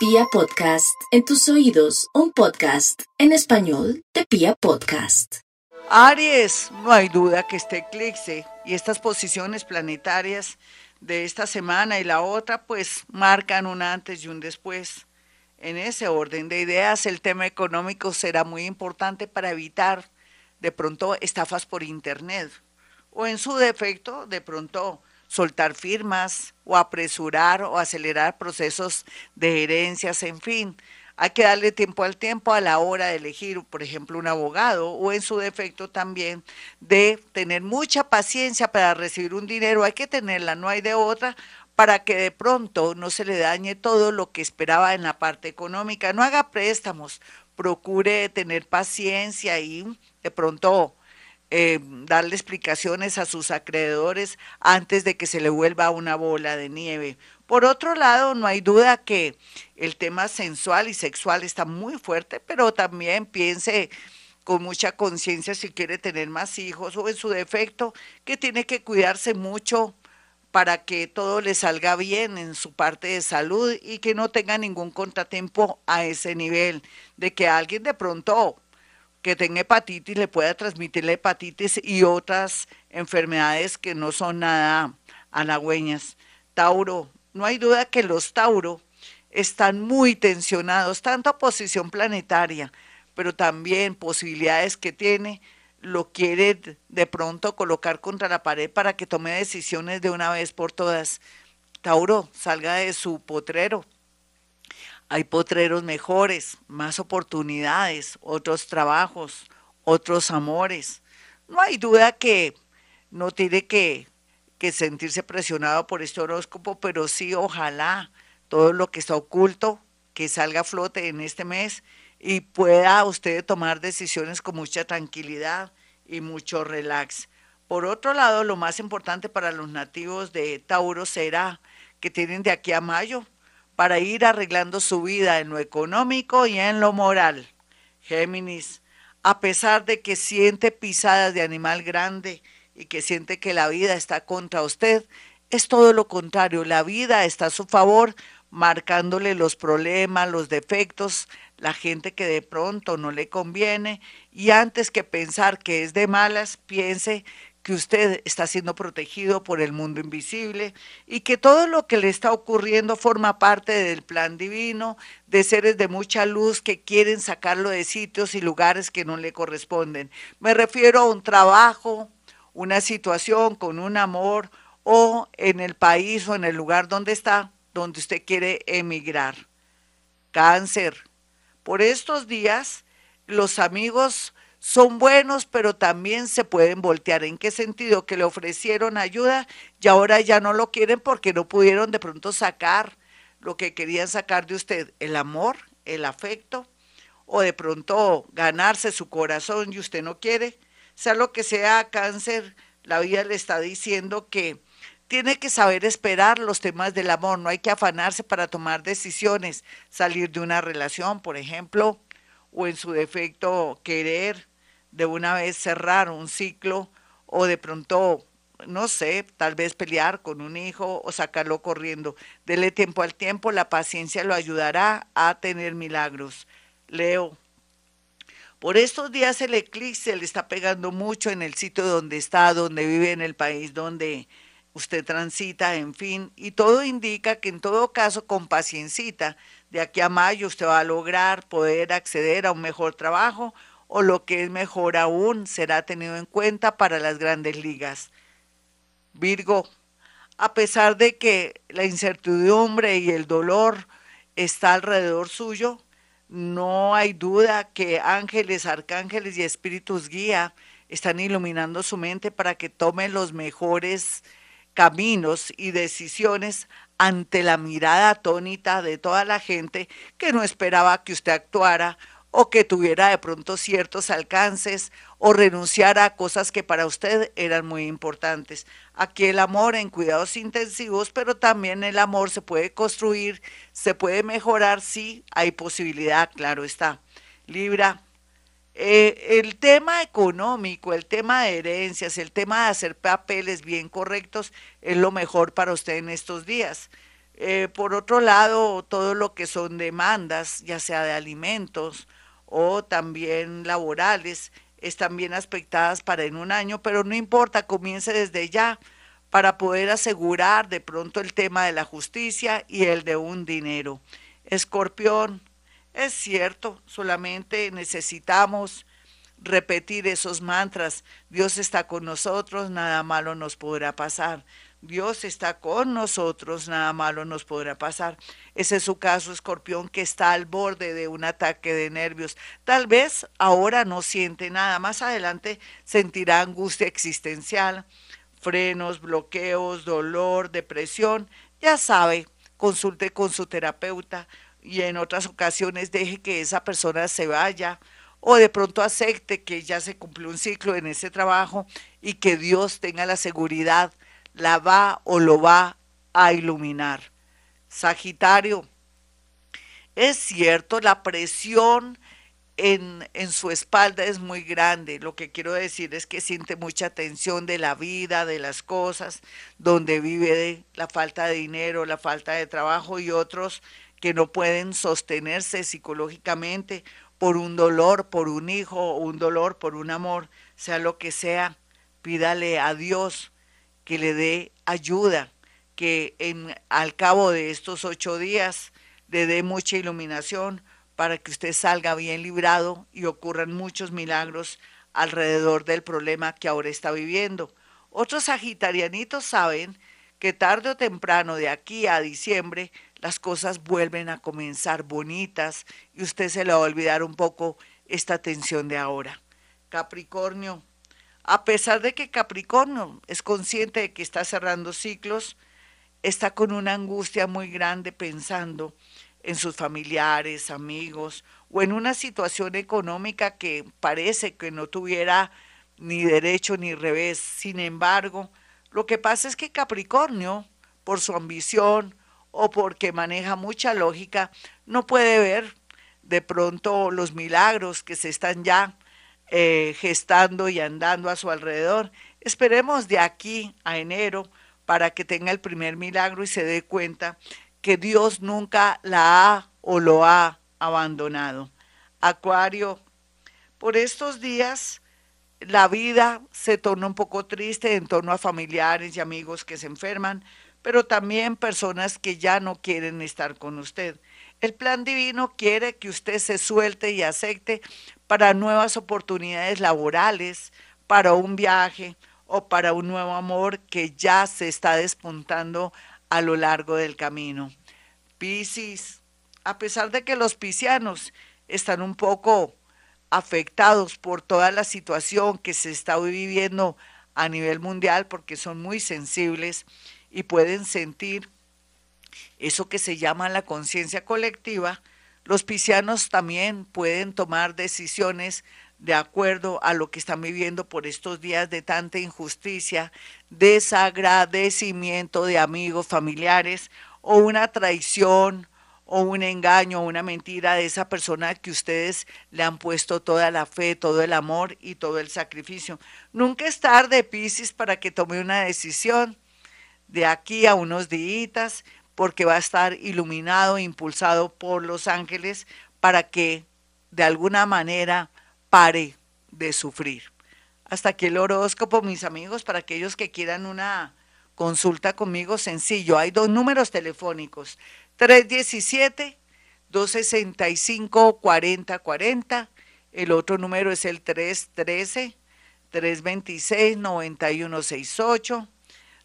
Pia Podcast, en tus oídos, un podcast en español de Pia Podcast. Aries, no hay duda que este eclipse y estas posiciones planetarias de esta semana y la otra, pues marcan un antes y un después. En ese orden de ideas, el tema económico será muy importante para evitar de pronto estafas por Internet o en su defecto, de pronto soltar firmas o apresurar o acelerar procesos de herencias, en fin. Hay que darle tiempo al tiempo a la hora de elegir, por ejemplo, un abogado o en su defecto también de tener mucha paciencia para recibir un dinero. Hay que tenerla, no hay de otra, para que de pronto no se le dañe todo lo que esperaba en la parte económica. No haga préstamos, procure tener paciencia y de pronto eh, darle explicaciones a sus acreedores antes de que se le vuelva una bola de nieve. Por otro lado, no hay duda que el tema sensual y sexual está muy fuerte, pero también piense con mucha conciencia si quiere tener más hijos o en su defecto que tiene que cuidarse mucho para que todo le salga bien en su parte de salud y que no tenga ningún contratiempo a ese nivel, de que alguien de pronto que tenga hepatitis le pueda transmitir la hepatitis y otras enfermedades que no son nada halagüeñas. Tauro, no hay duda que los Tauro están muy tensionados, tanto a posición planetaria, pero también posibilidades que tiene, lo quiere de pronto colocar contra la pared para que tome decisiones de una vez por todas. Tauro, salga de su potrero, hay potreros mejores, más oportunidades, otros trabajos, otros amores. No hay duda que no tiene que, que sentirse presionado por este horóscopo, pero sí ojalá todo lo que está oculto, que salga a flote en este mes y pueda usted tomar decisiones con mucha tranquilidad y mucho relax. Por otro lado, lo más importante para los nativos de Tauro será que tienen de aquí a mayo para ir arreglando su vida en lo económico y en lo moral. Géminis, a pesar de que siente pisadas de animal grande y que siente que la vida está contra usted, es todo lo contrario, la vida está a su favor, marcándole los problemas, los defectos, la gente que de pronto no le conviene, y antes que pensar que es de malas, piense que usted está siendo protegido por el mundo invisible y que todo lo que le está ocurriendo forma parte del plan divino de seres de mucha luz que quieren sacarlo de sitios y lugares que no le corresponden. Me refiero a un trabajo, una situación con un amor o en el país o en el lugar donde está, donde usted quiere emigrar. Cáncer. Por estos días, los amigos son buenos, pero también se pueden voltear. ¿En qué sentido? Que le ofrecieron ayuda y ahora ya no lo quieren porque no pudieron de pronto sacar lo que querían sacar de usted, el amor, el afecto, o de pronto ganarse su corazón y usted no quiere. Sea lo que sea cáncer, la vida le está diciendo que tiene que saber esperar los temas del amor, no hay que afanarse para tomar decisiones, salir de una relación, por ejemplo, o en su defecto querer de una vez cerrar un ciclo o de pronto, no sé, tal vez pelear con un hijo o sacarlo corriendo. Dele tiempo al tiempo, la paciencia lo ayudará a tener milagros. Leo. Por estos días el eclipse le está pegando mucho en el sitio donde está, donde vive, en el país donde usted transita, en fin, y todo indica que en todo caso con paciencita, de aquí a mayo usted va a lograr poder acceder a un mejor trabajo o lo que es mejor aún será tenido en cuenta para las grandes ligas. Virgo, a pesar de que la incertidumbre y el dolor está alrededor suyo, no hay duda que ángeles, arcángeles y espíritus guía están iluminando su mente para que tome los mejores caminos y decisiones ante la mirada atónita de toda la gente que no esperaba que usted actuara o que tuviera de pronto ciertos alcances o renunciara a cosas que para usted eran muy importantes. Aquí el amor en cuidados intensivos, pero también el amor se puede construir, se puede mejorar, sí, hay posibilidad, claro está. Libra, eh, el tema económico, el tema de herencias, el tema de hacer papeles bien correctos es lo mejor para usted en estos días Eh, por otro lado, todo lo que son demandas, ya sea de alimentos o también laborales, están bien aspectadas para en un año, pero no importa, comience desde ya para poder asegurar de pronto el tema de la justicia y el de un dinero. Escorpión, es cierto, solamente necesitamos repetir esos mantras. Dios está con nosotros, nada malo nos podrá pasar. Dios está con nosotros, nada malo nos podrá pasar. Ese es su caso, escorpión, que está al borde de un ataque de nervios. Tal vez ahora no siente nada, más adelante sentirá angustia existencial, frenos, bloqueos, dolor, depresión. Ya sabe, consulte con su terapeuta y en otras ocasiones deje que esa persona se vaya o de pronto acepte que ya se cumplió un ciclo en ese trabajo y que Dios tenga la seguridad la va o lo va a iluminar. Sagitario, es cierto, la presión en, en, su espalda es muy grande. Lo que quiero decir es que siente mucha tensión de la vida, de las cosas, donde vive de la falta de dinero, la falta de trabajo y otros que no pueden sostenerse psicológicamente por un dolor, por un hijo, un dolor, por un amor, sea lo que sea, pídale a Dios que le dé ayuda, que al cabo de estos ocho días le dé mucha iluminación para que usted salga bien librado y ocurran muchos milagros alrededor del problema que ahora está viviendo. Otros sagitarianitos saben que tarde o temprano de aquí a diciembre las cosas vuelven a comenzar bonitas y usted se le va a olvidar un poco esta tensión de ahora. Capricornio, a pesar de que Capricornio es consciente de que está cerrando ciclos, está con una angustia muy grande pensando en sus familiares, amigos o en una situación económica que parece que no tuviera ni derecho ni revés. Sin embargo, lo que pasa es que Capricornio, por su ambición o porque maneja mucha lógica, no puede ver de pronto los milagros que se están ya eh, gestando y andando a su alrededor. Esperemos de aquí a enero para que tenga el primer milagro y se dé cuenta que Dios nunca la ha o lo ha abandonado. Acuario, por estos días la vida se torna un poco triste en torno a familiares y amigos que se enferman, pero también personas que ya no quieren estar con usted. El plan divino quiere que usted se suelte y acepte para nuevas oportunidades laborales, para un viaje o para un nuevo amor que ya se está despuntando a lo largo del camino. Piscis, a pesar de que los piscianos están un poco afectados por toda la situación que se está viviendo a nivel mundial porque son muy sensibles y pueden sentir eso que se llama la conciencia colectiva, los piscianos también pueden tomar decisiones de acuerdo a lo que están viviendo por estos días de tanta injusticia, desagradecimiento de amigos, familiares o una traición o un engaño o una mentira de esa persona que ustedes le han puesto toda la fe, todo el amor y todo el sacrificio. Nunca es tarde, Piscis, para que tome una decisión de aquí a unos días porque va a estar iluminado, impulsado por los ángeles para que de alguna manera pare de sufrir. Hasta aquí el horóscopo, mis amigos, para aquellos que quieran una consulta conmigo, sencillo. Hay dos números telefónicos, 317-265-4040. El otro número es el 313-326-9168.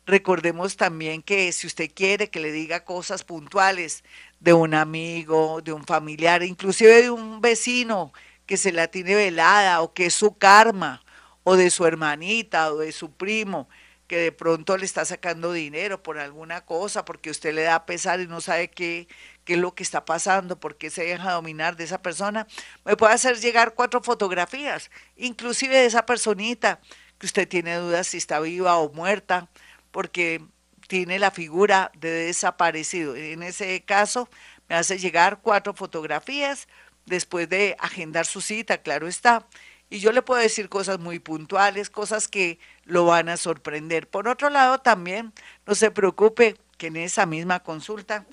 Recordemos también que si usted quiere que le diga cosas puntuales de un amigo, de un familiar, inclusive de un vecino que se la tiene velada o que es su karma, o de su hermanita o de su primo, que de pronto le está sacando dinero por alguna cosa, porque usted le da pesar y no sabe qué, qué es lo que está pasando, por qué se deja dominar de esa persona, me puede hacer llegar cuatro fotografías, inclusive de esa personita que usted tiene dudas si está viva o muerta, porque tiene la figura de desaparecido. En ese caso, me hace llegar cuatro fotografías después de agendar su cita, claro está. Y yo le puedo decir cosas muy puntuales, cosas que lo van a sorprender. Por otro lado, también, no se preocupe, que en esa misma consulta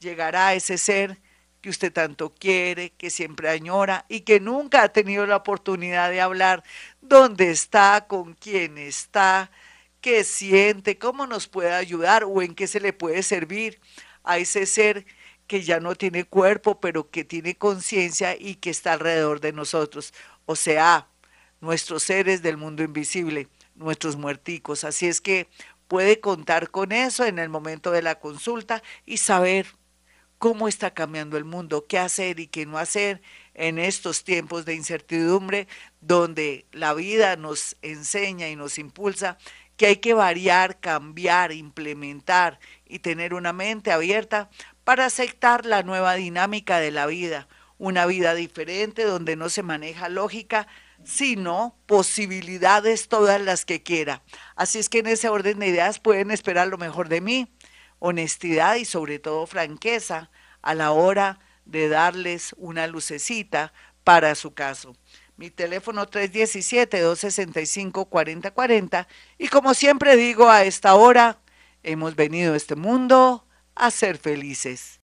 llegará ese ser que usted tanto quiere, que siempre añora y que nunca ha tenido la oportunidad de hablar dónde está, con quién está, qué siente, cómo nos puede ayudar o en qué se le puede servir a ese ser que ya no tiene cuerpo, pero que tiene conciencia y que está alrededor de nosotros. O sea, nuestros seres del mundo invisible, nuestros muerticos. Así es que puede contar con eso en el momento de la consulta y saber cómo está cambiando el mundo, qué hacer y qué no hacer en estos tiempos de incertidumbre donde la vida nos enseña y nos impulsa que hay que variar, cambiar, implementar y tener una mente abierta para aceptar la nueva dinámica de la vida, una vida diferente donde no se maneja lógica, sino posibilidades todas las que quiera. Así es que en ese orden de ideas pueden esperar lo mejor de mí, honestidad y sobre todo franqueza a la hora de darles una lucecita para su caso mi teléfono 317-265-4040 y como siempre digo a esta hora, hemos venido a este mundo a ser felices.